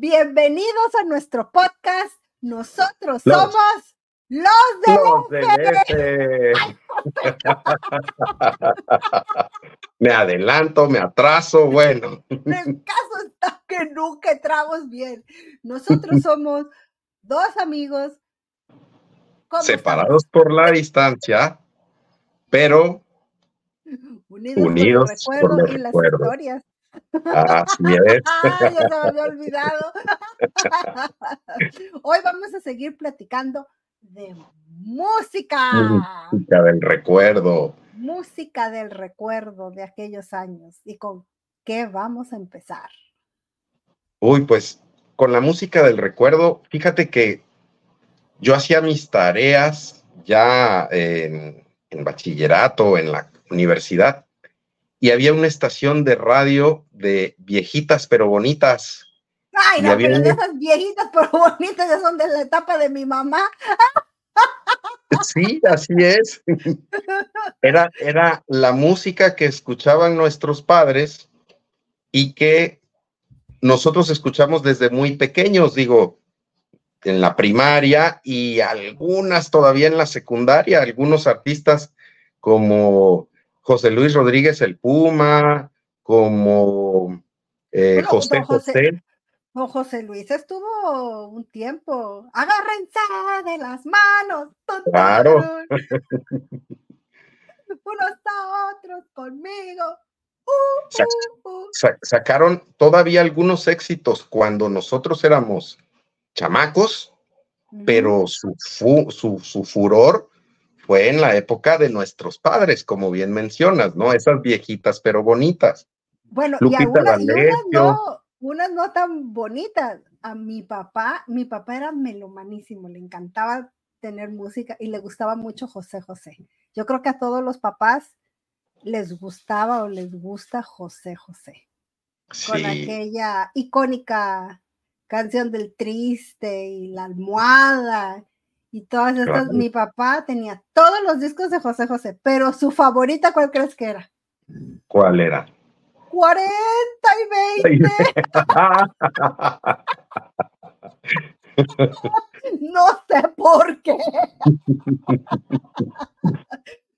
Bienvenidos a nuestro podcast. Nosotros somos los del F. me adelanto, me atraso, bueno. El caso está que nunca entramos bien. Nosotros somos dos amigos separados por la distancia, pero unidos, por, los y las historias. Es. Ay, ya se me había olvidado. Hoy vamos a seguir platicando de música. Música del recuerdo. Música del recuerdo de aquellos años. ¿Y con qué vamos a empezar? Uy, pues con la música del recuerdo, fíjate que yo hacía mis tareas ya en, en bachillerato, en la universidad, y había una estación de radio de viejitas pero bonitas. Ay, no, pero de esas viejitas pero bonitas ya son de la etapa de mi mamá. Sí, así es. Era, era la música que escuchaban nuestros padres y que nosotros escuchamos desde muy pequeños, digo, en la primaria y algunas todavía en la secundaria, algunos artistas como José Luis Rodríguez el Puma, como eh, José José. José Luis estuvo un tiempo. Agárrense de las manos. Claro. Unos a otros conmigo. Uh, uh, uh. sacaron todavía algunos éxitos cuando nosotros éramos chamacos, pero su, su, su furor fue en la época de nuestros padres, como bien mencionas, ¿no? Esas viejitas pero bonitas. Bueno, y, unas, no, unas no tan bonitas. A mi papá, mi papá era melomanísimo, le encantaba tener música y le gustaba mucho José José. Yo creo que a todos los papás les gustaba o les gusta José José. Con aquella icónica canción del triste y la almohada y todas estas, mi papá tenía todos los discos de José José, pero su favorita, ¿cuál crees que era? ¿Cuál era? 40 y 20. no sé por qué.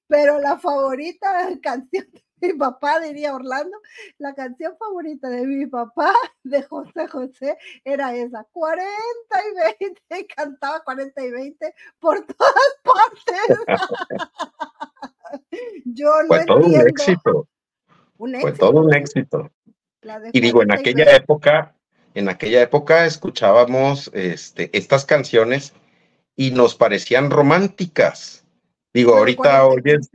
pero la favorita canción mi papá, diría Orlando, la canción favorita de mi papá, de José José, era esa, 40 y 20, cantaba 40 y 20 por todas partes. Yo no Fue todo un éxito. Un éxito. Fue todo un éxito. Y digo, en aquella época, en aquella época escuchábamos este, estas canciones y nos parecían románticas. Digo, ahorita oyes,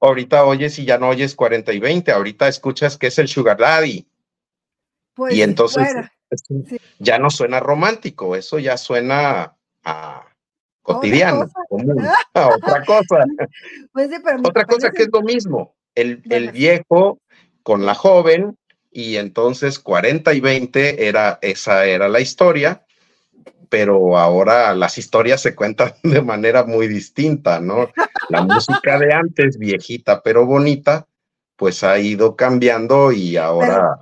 ahorita oyes y ya no oyes 40 y 20, ahorita escuchas que es el Sugar Daddy. Pues y entonces ya no suena romántico, eso ya suena a cotidiano, a otra cosa. Pues otra cosa que es lo mismo, el, el viejo con la joven y entonces 40 y 20 era, esa era la historia pero ahora las historias se cuentan de manera muy distinta, ¿no? La música de antes, viejita pero bonita, pues ha ido cambiando y ahora...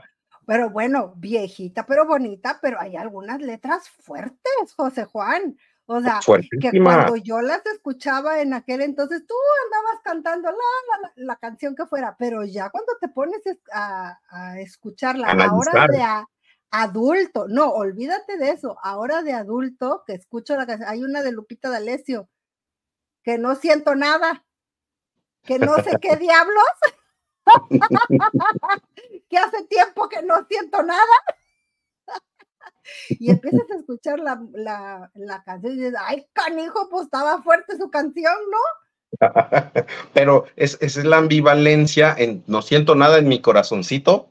Pero, bueno, viejita pero bonita, pero hay algunas letras fuertes, José Juan. O sea, que cuando yo las escuchaba en aquel entonces, tú andabas cantando la, la, canción que fuera, pero ya cuando te pones a, a escucharla a la hora de, adulto, no, olvídate de eso, ahora de adulto, que escucho la canción, hay una de Lupita D'Alessio, que no siento nada, que no sé qué diablos, que hace tiempo que no siento nada. Y empiezas a escuchar la, la, canción y dices, ay, canijo, pues estaba fuerte su canción, ¿no? Pero es, esa es la ambivalencia en no siento nada en mi corazoncito,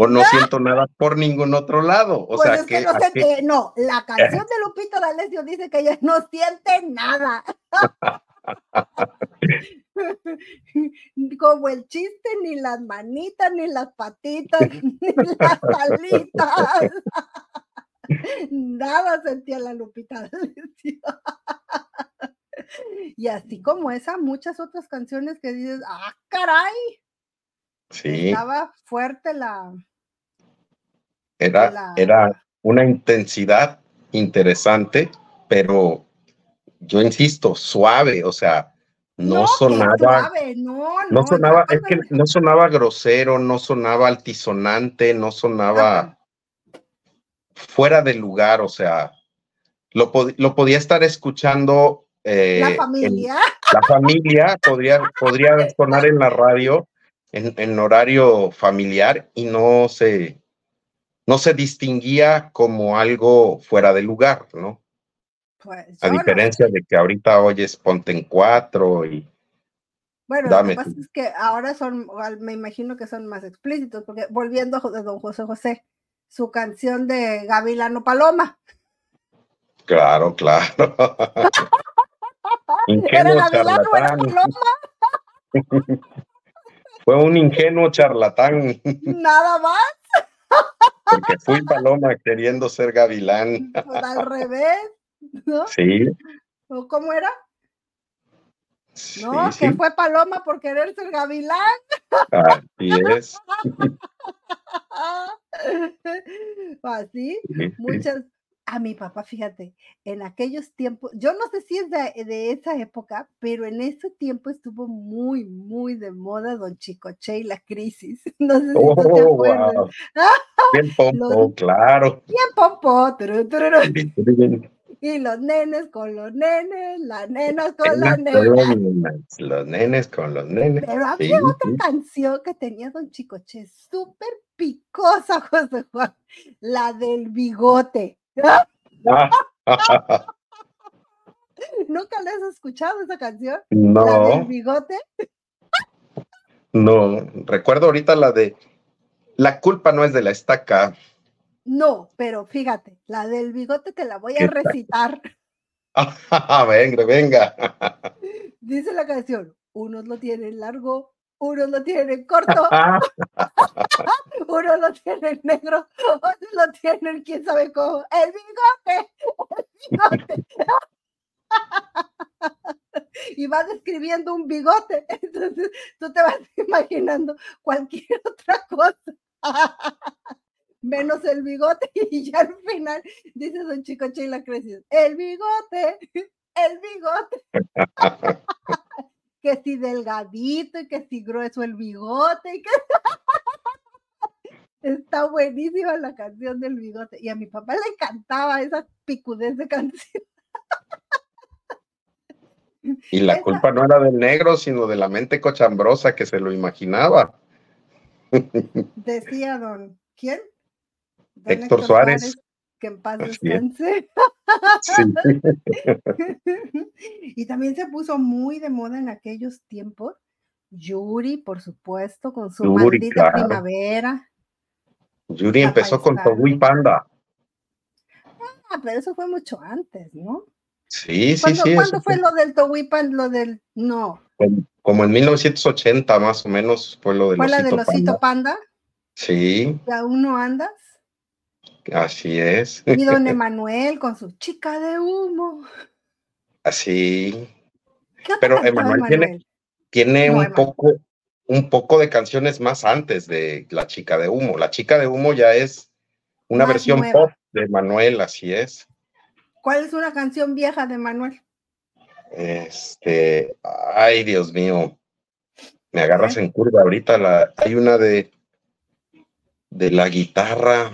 o no siento nada por ningún otro lado. O pues sea, que, no, la canción de Lupito D'Alessio dice que ella no siente nada. Como el chiste, ni las manitas, ni las patitas, ni las alitas. Nada sentía la Lupita. Y así como esa, muchas otras canciones que dices, ah, caray. Sí. Estaba fuerte la, era, era, una intensidad interesante, pero yo insisto, suave, o sea, no, sonaba, no, sonaba, es que no sonaba grosero, no sonaba altisonante, no sonaba fuera de lugar, o sea, lo, lo podía estar escuchando. Eh, la familia. la familia podría, podría sonar en la radio en, en, horario familiar y no se, no se distinguía como algo fuera de lugar, ¿no? Pues, a diferencia de que ahorita oyes ponte en cuatro y. Bueno, lo que pasa es que ahora son, me imagino que son más explícitos, porque volviendo a don José José, su canción de Gavilano Paloma. Claro, claro. ingenuo charlatán. Fue un ingenuo charlatán. Nada más. Porque fui paloma queriendo ser gavilán. Pues al revés. ¿no? Sí. ¿O cómo era? no, que fue Paloma por querer ser gavilán. Así es. Así, muchas. A mi papá, fíjate, en aquellos tiempos, yo no sé si es de, esa época, pero en ese tiempo estuvo muy, muy de moda Don Chicoche y la crisis. No sé si oh, te acuerdas. Wow. Bien pompo, claro. Bien pompo y los nenes con los nenes, las nenas con los nenes. Los nenes con los nenes. Pero había otra canción que tenía Don Chicoche, súper picosa, José Juan, la del bigote. ¿Nunca la has escuchado esa canción? No. ¿La del bigote? No, recuerdo ahorita la de La culpa no es de la estaca. No, pero fíjate, la del bigote te la voy a recitar. venga, venga. Dice la canción, unos lo tienen largo, unos lo tienen corto, unos lo tienen negro, otros lo tienen quién sabe cómo. El bigote, el bigote. y va describiendo un bigote. Entonces tú te vas imaginando cualquier otra cosa menos el bigote, y ya al final dice Don Chico la Creció, el bigote, el bigote. que si delgadito y que si grueso el bigote y que está buenísima la canción del bigote y a mi papá le encantaba esa picudez de canción. Y la culpa no era del negro, sino de la mente cochambrosa que se lo imaginaba. Decía don, ¿quién? Héctor, Suárez. Que en paz descanse. y también se puso muy de moda en aquellos tiempos. Yuri, por supuesto, con su maldita primavera. Yuri empezó con Togui Panda. Ah, pero eso fue mucho antes, ¿no? Sí, sí, sí. ¿Cuándo fue, lo del Togui Panda? Lo del. No. Como en 1980, más o menos, fue lo del ¿Fue la del Osito Panda? Sí. ¿Y aún no andas? Así es. Y don Emanuel con su chica de humo. Así. Pero Emanuel tiene, tiene un poco un poco de canciones más antes de La chica de humo. La chica de humo ya es una versión pop de Emanuel, así es. ¿Cuál es una canción vieja de Manuel? Este, ay, Dios mío. Me agarras en curva ahorita la hay una de de la guitarra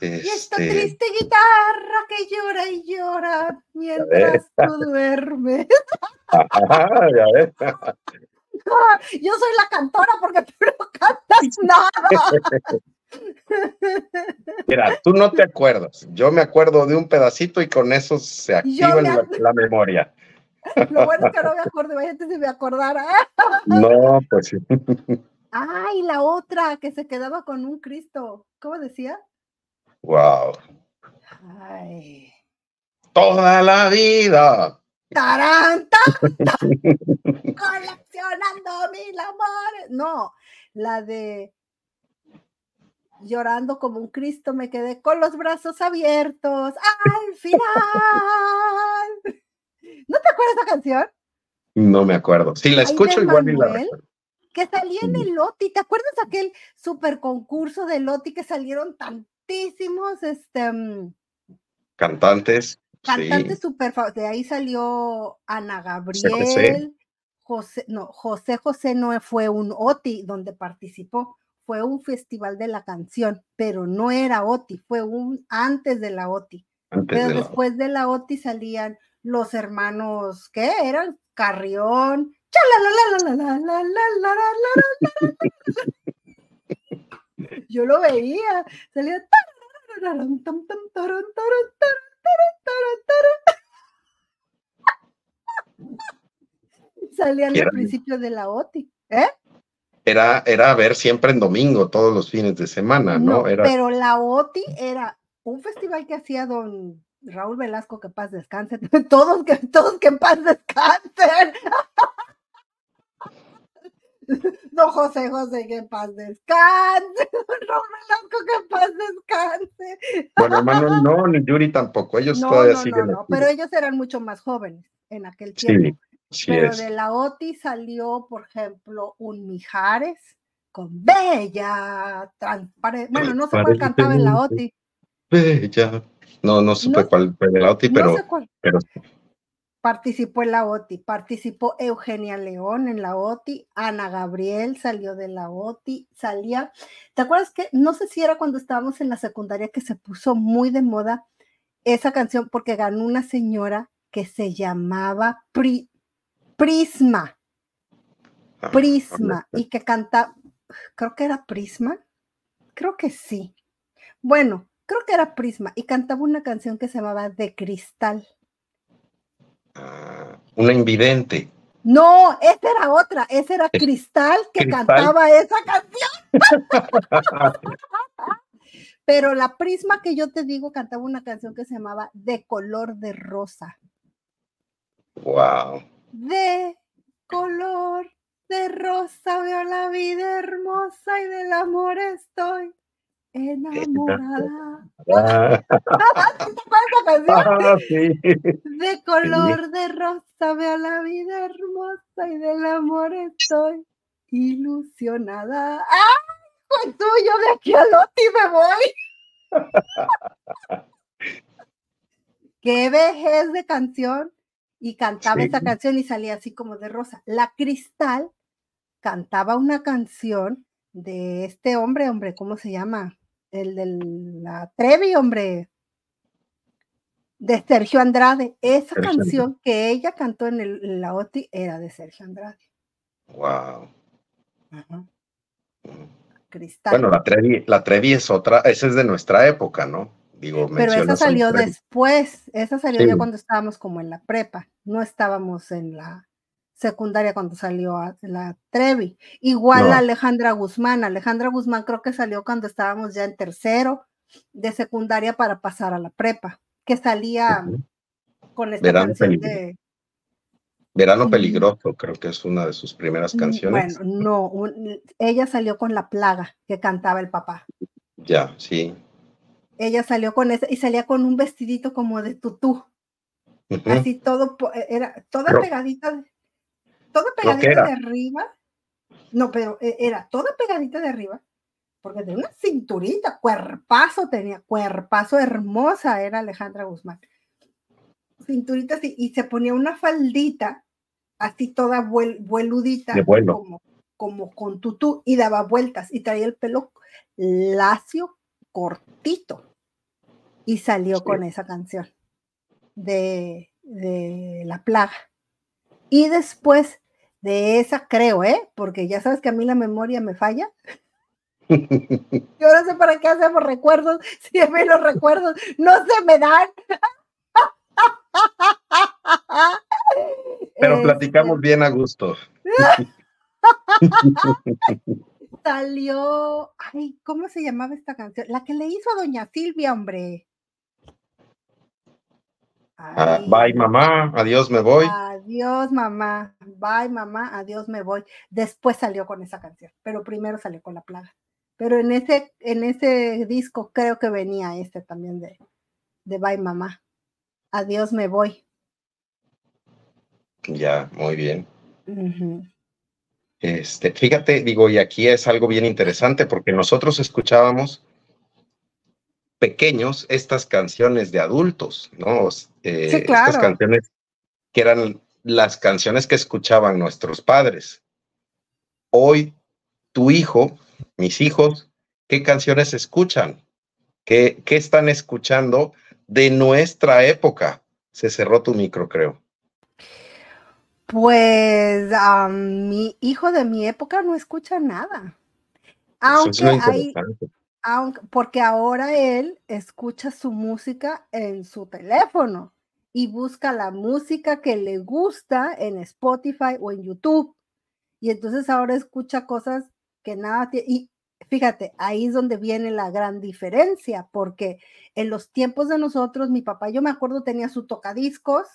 y esta este triste guitarra que llora y llora mientras tú duermes. Yo soy la cantora porque tú no cantas nada. Mira, tú no te acuerdas. Yo me acuerdo de un pedacito y con eso se activa la, memoria. Lo bueno es que no me acuerdo, imagínate si me acordara. No, pues sí. Ay, la otra que se quedaba con un Cristo. ¿Cómo decía? Wow. Ay. Toda la vida. ¡Taranta! Coleccionando mil amores. No, la de llorando como un Cristo me quedé con los brazos abiertos al final. ¿No te acuerdas esa canción? No me acuerdo. Sí, la escucho igual ni la Que salía en el Loti. ¿Te acuerdas aquel super concurso de Loti que salieron tan tantísimos este, mm, cantantes. Cantantes súper De ahí salió Ana Gabriel. José, no, José José no fue un OTI donde participó, fue un festival de la canción, pero no era OTI, fue un antes de la OTI. pero después de la OTI salían los hermanos, ¿qué eran? Carrión, yo lo veía, salía salían al principio de la OTI, ¿eh? Era, era ver siempre en domingo, todos los fines de semana, ¿no? era... Pero la OTI era un festival que hacía don Raúl Velasco, que paz descanse, todos que, todos que paz descansen. No, José José, que paz descanse. No, Velasco, que paz descanse. Bueno, hermano, no, ni Yuri tampoco. Ellos todavía siguen. No, pero ellos eran mucho más jóvenes en aquel tiempo. Sí, pero de la OTI salió, por ejemplo, un Mijares con Bella. Bueno, no sé cuál cantaba en la OTI. Bella. No, no supe cuál fue la OTI, pero, pero participó en la OTI, participó Eugenia León en la OTI, Ana Gabriel salió de la OTI, salía, ¿te acuerdas que no sé si era cuando estábamos en la secundaria que se puso muy de moda esa canción porque ganó una señora que se llamaba Prisma, ah, Prisma, y que canta, creo que era Prisma, creo que sí. Bueno, creo que era Prisma y cantaba una canción que se llamaba De Cristal una invidente. No, esa era otra, esa era Cristal que cantaba esa canción. Pero la Prisma que yo te digo cantaba una canción que se llamaba De color de rosa. Wow. De color de rosa veo la vida hermosa y del amor estoy enamorada. Ah. Ah, de color de rosa veo la vida hermosa y del amor estoy ilusionada. ¡Ay, pues tú, yo de aquí a Loti me voy! ¡Qué vejez de canción! Y cantaba esa canción y salía así como de rosa. La Cristal cantaba una canción de este hombre, hombre, ¿cómo se llama? El de la Trevi, hombre, de Sergio Andrade. Esa canción que ella cantó en, el, la OTI era de Sergio Andrade. Wow. Cristal. Bueno, la Trevi, la Trevi es otra, esa es de nuestra época, ¿no? Digo, Pero esa salió después, esa salió ya cuando estábamos como en la prepa, no estábamos en la, secundaria cuando salió la Trevi. Igual Alejandra Guzmán. Alejandra Guzmán creo que salió cuando estábamos ya en tercero de secundaria para pasar a la prepa, que salía con esta Verano canción de... Verano Peligroso, creo que es una de sus primeras mm, canciones. Bueno, no, ella salió con La Plaga, que cantaba el papá. Ya, sí. Ella salió con esa y salía con un vestidito como de tutú. Así todo, era toda pegadita toda pegadita de arriba. No, pero eh, era toda pegadita de arriba, porque tenía una cinturita, cuerpazo tenía, cuerpazo hermosa era Alejandra Guzmán. Cinturita así, y se ponía una faldita, así toda vueludita, como, como con tutú, y daba vueltas, y traía el pelo lacio, cortito, y salió con esa canción de, de La Plaga. Y después de esa, creo, ¿eh? Porque ya sabes que a mí la memoria me falla. Yo no sé para qué hacemos recuerdos, si a mí los recuerdos no se me dan. Pero platicamos este bien a gusto. Salió, ay, ¿cómo se llamaba esta canción? La que le hizo a doña Silvia, hombre. Ah, bye mamá, adiós me voy. Adiós mamá, bye mamá, adiós me voy. Después salió con esa canción, pero primero salió con la plaga. Pero en ese, en ese disco creo que venía este también de, de bye mamá. Adiós me voy. Ya, muy bien. Este, fíjate, digo, y aquí es algo bien interesante porque nosotros escuchábamos pequeños estas canciones de adultos, ¿no? Eh, estas canciones que eran las canciones que escuchaban nuestros padres. Hoy, tu hijo, mis hijos, ¿qué canciones escuchan? ¿Qué, qué están escuchando de nuestra época? Se cerró tu micro, creo. Pues mi hijo de mi época no escucha nada. Aunque hay, aunque, porque ahora él escucha su música en su teléfono y busca la música que le gusta en Spotify o en YouTube. Y entonces ahora escucha cosas que nada tiene. Y fíjate, ahí es donde viene la gran diferencia, porque en los tiempos de nosotros, mi papá, yo me acuerdo, tenía su tocadiscos,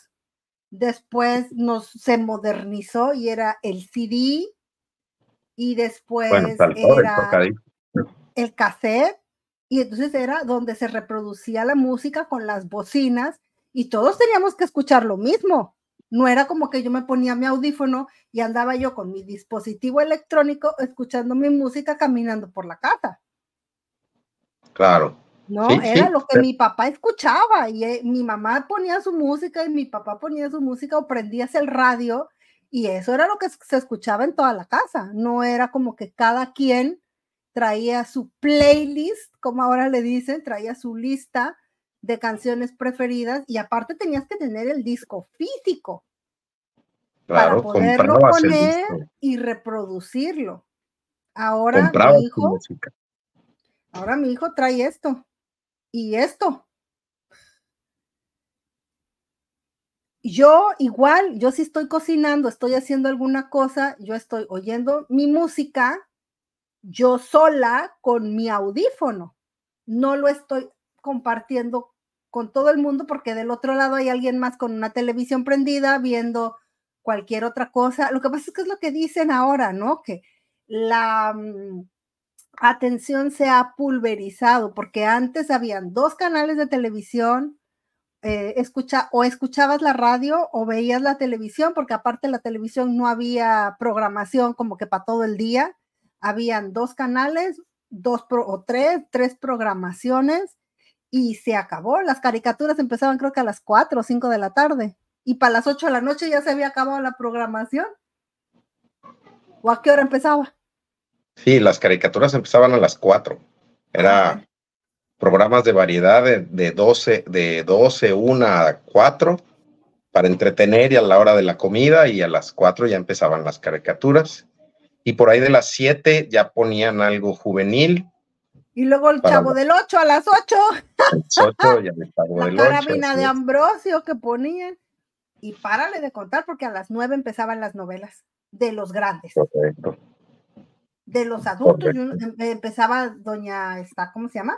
después nos se modernizó y era el CD, y después era el cassette, y entonces era donde se reproducía la música con las bocinas, y todos teníamos que escuchar lo mismo. No era como que yo me ponía mi audífono y andaba yo con mi dispositivo electrónico escuchando mi música caminando por la casa. Claro. No, era lo que mi papá escuchaba y eh, mi mamá ponía su música y mi papá ponía su música o prendías el radio y eso era lo que se escuchaba en toda la casa. No era como que cada quien traía su playlist, como ahora le dicen, traía su lista de canciones preferidas y aparte tenías que tener el disco físico para poderlo poner y reproducirlo. Ahora mi hijo, ahora mi hijo trae esto y esto. Yo igual, yo si estoy cocinando, estoy haciendo alguna cosa, yo estoy oyendo mi música, yo sola con mi audífono. No lo estoy compartiendo con todo el mundo porque del otro lado hay alguien más con una televisión prendida viendo cualquier otra cosa. Lo que pasa es que es lo que dicen ahora, ¿no? Que la mm, atención se ha pulverizado porque antes habían dos canales de televisión, eh, escucha, o escuchabas la radio o veías la televisión, porque aparte la televisión no había programación como que para todo el día. Habían dos canales, dos o tres, tres programaciones y se acabó. Las caricaturas empezaban creo que a las 4 o 5 de la tarde y para las 8 de la noche ya se había acabado la programación. ¿O a qué hora empezaba? Sí, las caricaturas empezaban a las 4. Era programas de variedad de, de, 12, de 12, 1 a 4 para entretener y a la hora de la comida y a las 4 ya empezaban las caricaturas. Y por ahí de las 7 ya ponían algo juvenil y luego el chavo del 8 a las 8. El 8 y el chavo La del 8. carabina de Ambrosio que ponían. Y párale de contar porque a las 9 empezaban las novelas de los grandes. Correcto. De los adultos. Em, empezaba doña, esta, ¿cómo se llama?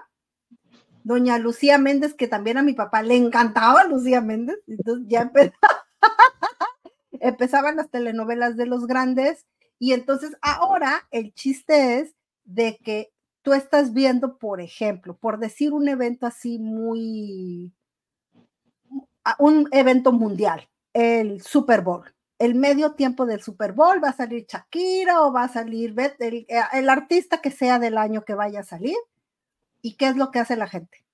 Doña Lucía Méndez, que también a mi papá le encantaba Lucía Méndez. Entonces ya empezaba, empezaban las telenovelas de los grandes. Y entonces ahora el chiste es de que tú estás viendo, por ejemplo, por decir un evento así muy, un evento mundial, el Super Bowl. El medio tiempo del Super Bowl va a salir Shakira o va a salir el, eh, el artista que sea del año que vaya a salir. ¿Y qué es lo que hace la gente?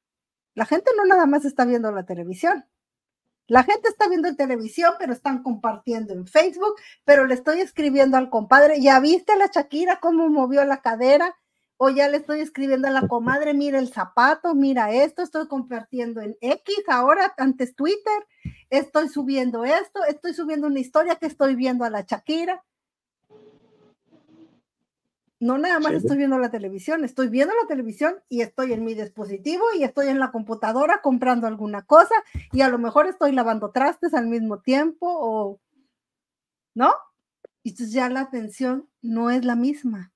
La gente no nada más está viendo la televisión. La gente está viendo en televisión, pero están compartiendo en Facebook, pero le estoy escribiendo al compadre, ¿ya viste a la Shakira cómo movió la cadera? o ya le estoy escribiendo a la comadre, mira el zapato, mira esto, estoy compartiendo en X ahora, antes Twitter, estoy subiendo esto, estoy subiendo una historia que estoy viendo a la Shakira. No nada más estoy viendo la televisión, estoy viendo la televisión y estoy en mi dispositivo y estoy en la computadora comprando alguna cosa y a lo mejor estoy lavando trastes al mismo tiempo o, ¿no? Y entonces ya la atención no es la misma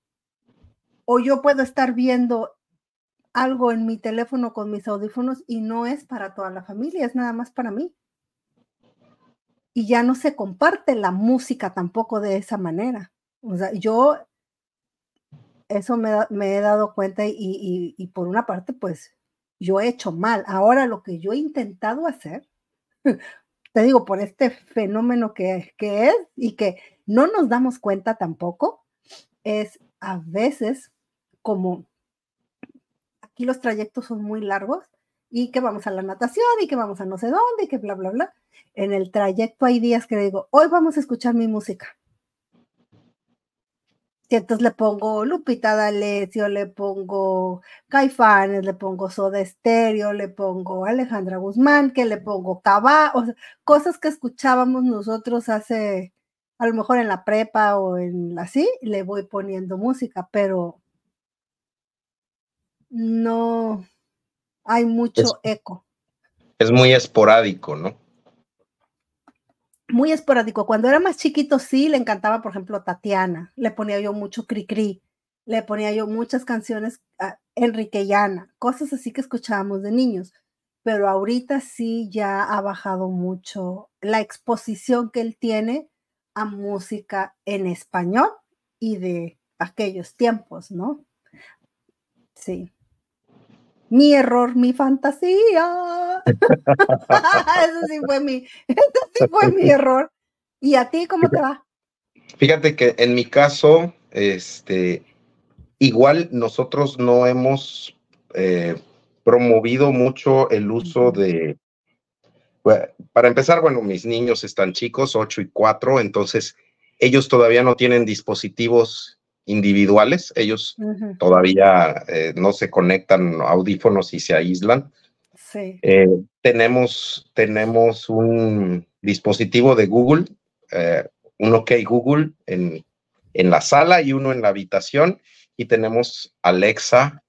o yo puedo estar viendo algo en mi teléfono con mis audífonos y no es para toda la familia, es nada más para mí. Y ya no se comparte la música tampoco de esa manera. O sea, yo eso me, he dado cuenta y, por una parte, pues yo he hecho mal. Ahora lo que yo he intentado hacer, te digo, por este fenómeno que, que es y que no nos damos cuenta tampoco, es a veces como aquí los trayectos son muy largos, y que vamos a la natación y que vamos a no sé dónde y que bla, bla, bla. En el trayecto hay días que digo, hoy vamos a escuchar mi música. Y entonces le pongo Lupita D'Alessio, le pongo Caifanes, le pongo Soda Stereo, le pongo Alejandra Guzmán, que le pongo Cabá, o sea, cosas que escuchábamos nosotros hace, a lo mejor en la prepa o en así, le voy poniendo música, pero no hay mucho eco. Es muy esporádico, ¿no? Muy esporádico. Cuando era más chiquito, sí, le encantaba, por ejemplo, Tatiana. Le ponía yo mucho cri-cri. Le ponía yo muchas canciones uh, enriqueyana, cosas así que escuchábamos de niños. Pero ahorita sí ya ha bajado mucho la exposición que él tiene a música en español y de aquellos tiempos, ¿no? Sí. Mi error, mi fantasía. Eso sí fue mi, eso fue mi error. ¿Y a ti cómo te va? Fíjate que en mi caso, este, igual nosotros no hemos eh, promovido mucho el uso de, para empezar, bueno, mis niños están chicos, 8 y 4, entonces ellos todavía no tienen dispositivos individuales, ellos todavía eh, no se conectan audífonos y se aíslan. Sí. Eh, tenemos, tenemos un dispositivo de Google, eh, un OK Google en, en la sala y uno en la habitación, y tenemos Alexa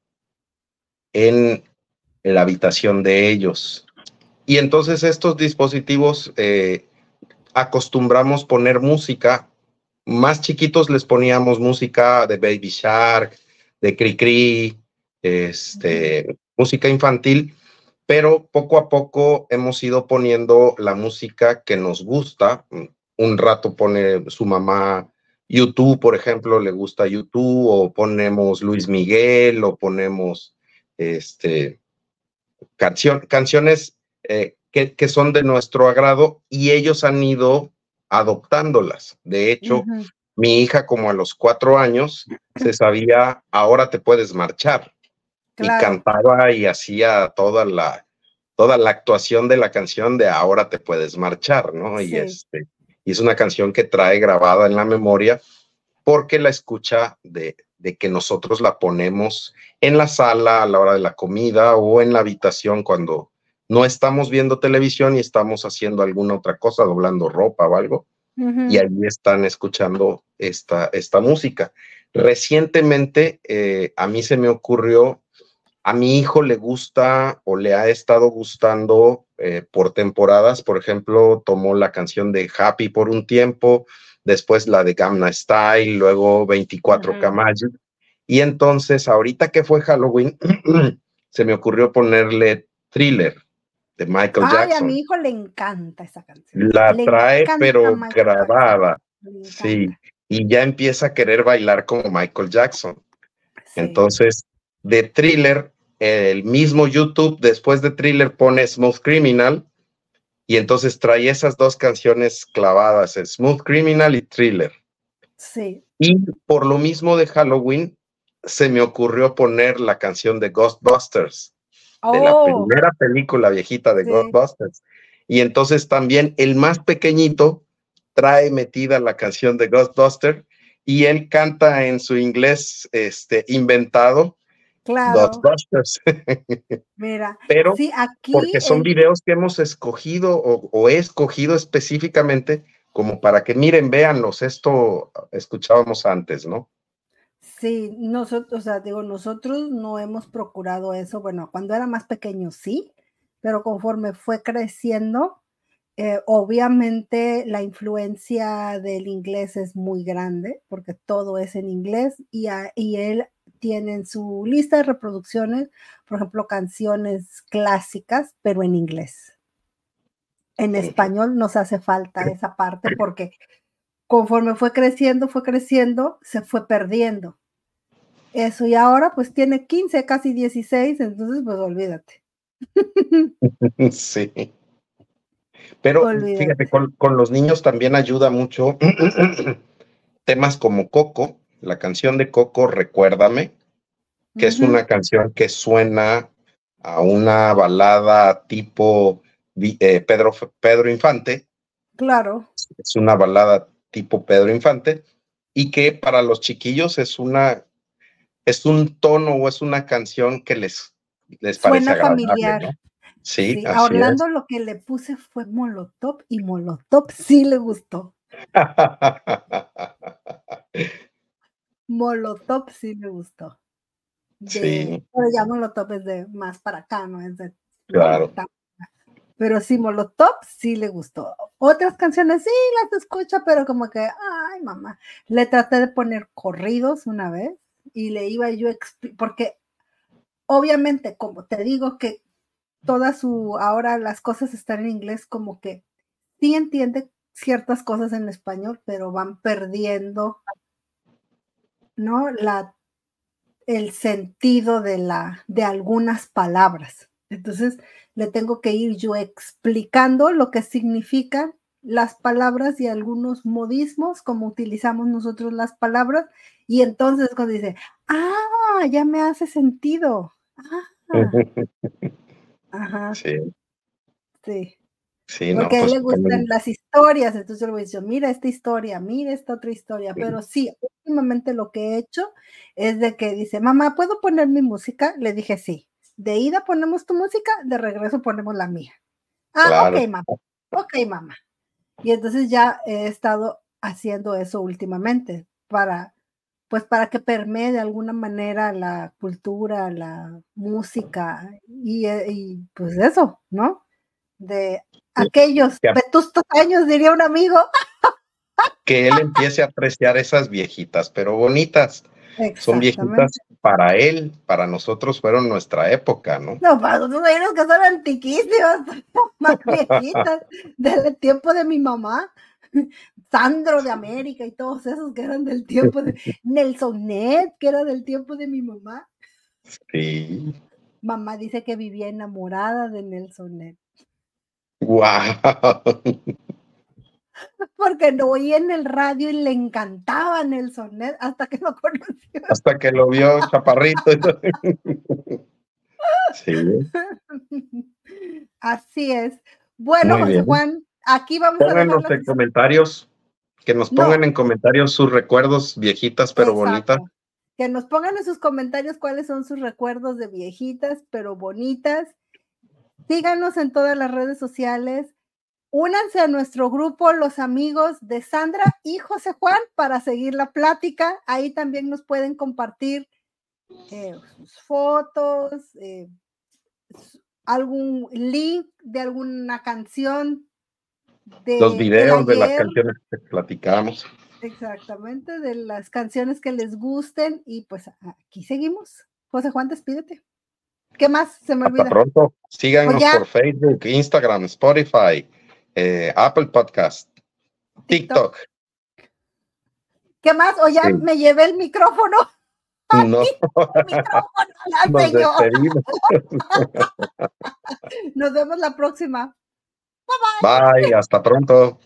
en la habitación de ellos. Y entonces estos dispositivos acostumbramos poner música más chiquitos les poníamos música de Baby Shark, de Cri Cri, este, música infantil, pero poco a poco hemos ido poniendo la música que nos gusta. Un rato pone su mamá YouTube, por ejemplo, le gusta YouTube, o ponemos Luis Miguel, o ponemos este, canciones eh, que, que, son de nuestro agrado y ellos han ido adoptándolas. De hecho, mi hija como a los cuatro años se sabía, ahora te puedes marchar. Y cantaba y hacía toda la, toda la actuación de la canción de ahora te puedes marchar, ¿no? Y, este, y es una canción que trae grabada en la memoria porque la escucha de, de que nosotros la ponemos en la sala a la hora de la comida o en la habitación cuando no estamos viendo televisión y estamos haciendo alguna otra cosa, doblando ropa o algo, y ahí están escuchando esta, esta música. Recientemente eh, a mí se me ocurrió, a mi hijo le gusta o le ha estado gustando eh, por temporadas, por ejemplo, tomó la canción de Happy por un tiempo, después la de Gamma Style, luego 24 uh y entonces ahorita que fue Halloween, se me ocurrió ponerle thriller de Michael Ay, Jackson. a mi hijo le encanta esa canción. La trae, pero grabada. Sí, y ya empieza a querer bailar como Michael Jackson. Entonces, de thriller, el mismo YouTube, después de thriller, pone Smooth Criminal. Y entonces trae esas dos canciones clavadas, Smooth Criminal y Thriller. Sí. Y por lo mismo de Halloween, se me ocurrió poner la canción de Ghostbusters de la oh. primera película viejita de Ghostbusters. Y entonces también el más pequeñito trae metida la canción de Ghostbusters y él canta en su inglés este, inventado. Ghostbusters. Mira, pero porque son videos que hemos escogido o, o, he escogido específicamente como para que miren, véanlos, esto escuchábamos antes, ¿no? Sí, nosotros, o sea, digo, nosotros no hemos procurado eso. Bueno, cuando era más pequeño sí, pero conforme fue creciendo, eh, obviamente la influencia del inglés es muy grande porque todo es en inglés y, y él tiene en su lista de reproducciones, por ejemplo, canciones clásicas, pero en inglés. En español nos hace falta esa parte porque conforme fue creciendo, fue creciendo, se fue perdiendo. Eso, y ahora pues tiene 15, casi 16, entonces pues olvídate. Sí. Pero fíjate, con, los niños también ayuda mucho temas como Coco, la canción de Coco, Recuérdame, que es una canción que suena a una balada tipo eh, Pedro, Pedro Infante. Claro. Es una balada tipo Pedro Infante y que para los chiquillos es una es un tono o es una canción que les les parece Suena familiar. Sí, sí Orlando lo que le puse fue Molotov y Molotov sí le gustó. Molotov sí le gustó. sí. Pero ya Molotov es de más para acá, no es de. Claro. Pero sí, Molotov sí le gustó. Otras canciones sí las escucha, pero como que, ay, mamá. Le traté de poner corridos una vez y le iba yo, porque obviamente, como te digo que toda su, ahora las cosas están en inglés, como que sí entiende ciertas cosas en español, pero van perdiendo, ¿no? La, el sentido de, la, de algunas palabras. Entonces, le tengo que ir yo explicando lo que significan las palabras y algunos modismos, como utilizamos nosotros las palabras, y entonces cuando dice, ah, ya me hace sentido. Ah. Ajá. Sí. Sí. Porque a él pues, le gustan las historias, entonces yo le voy a decir, mira esta historia, mira esta otra historia, pero sí, últimamente lo que he hecho es de que dice, mamá, ¿puedo poner mi música? Le dije, sí. De ida ponemos tu música, de regreso ponemos la mía. Ah, ok, mamá. Ok, mamá. Y entonces ya he estado haciendo eso últimamente para, pues para que permee de alguna manera la cultura, la música y, eh, y pues eso, ¿no? De aquellos vetustos años, diría un amigo. Que él empiece a apreciar esas viejitas, pero bonitas. Son viejitas para él, para nosotros fueron nuestra época, ¿no? No, para nosotros hay unos que son antiquísimas, más viejitas, del tiempo de mi mamá. Sandro de América y todos esos que eran del tiempo de Nelson Ned, que era del tiempo de mi mamá. Sí. Mamá dice que vivía enamorada de Nelson Ned. ¡Wow! Porque lo oía en el radio y le encantaba Nelson Ned hasta que lo conoció. Hasta que lo vio chaparrito. sí. Así es. Bueno, José Juan, aquí vamos a ver. en comentarios, que nos pongan en comentarios sus recuerdos viejitas pero bonitas. Que nos pongan en sus comentarios cuáles son sus recuerdos de viejitas pero bonitas Síganos en todas las redes sociales. Únanse a nuestro grupo, los amigos de Sandra y José Juan, para seguir la plática. Ahí también nos pueden compartir eh, sus fotos, eh, algún link de alguna canción. De, los videos de, las canciones que platicamos. Exactamente, de las canciones que les gusten. Y pues aquí seguimos. José Juan, despídete. ¿Qué más se me olvida? Hasta pronto. Síganos por Facebook, Instagram, Spotify, eh, Apple Podcast, TikTok. ¿Qué más? ¿O ya me llevé el micrófono? no. el micrófono Nos vemos la próxima. Bye bye. Bye, hasta pronto.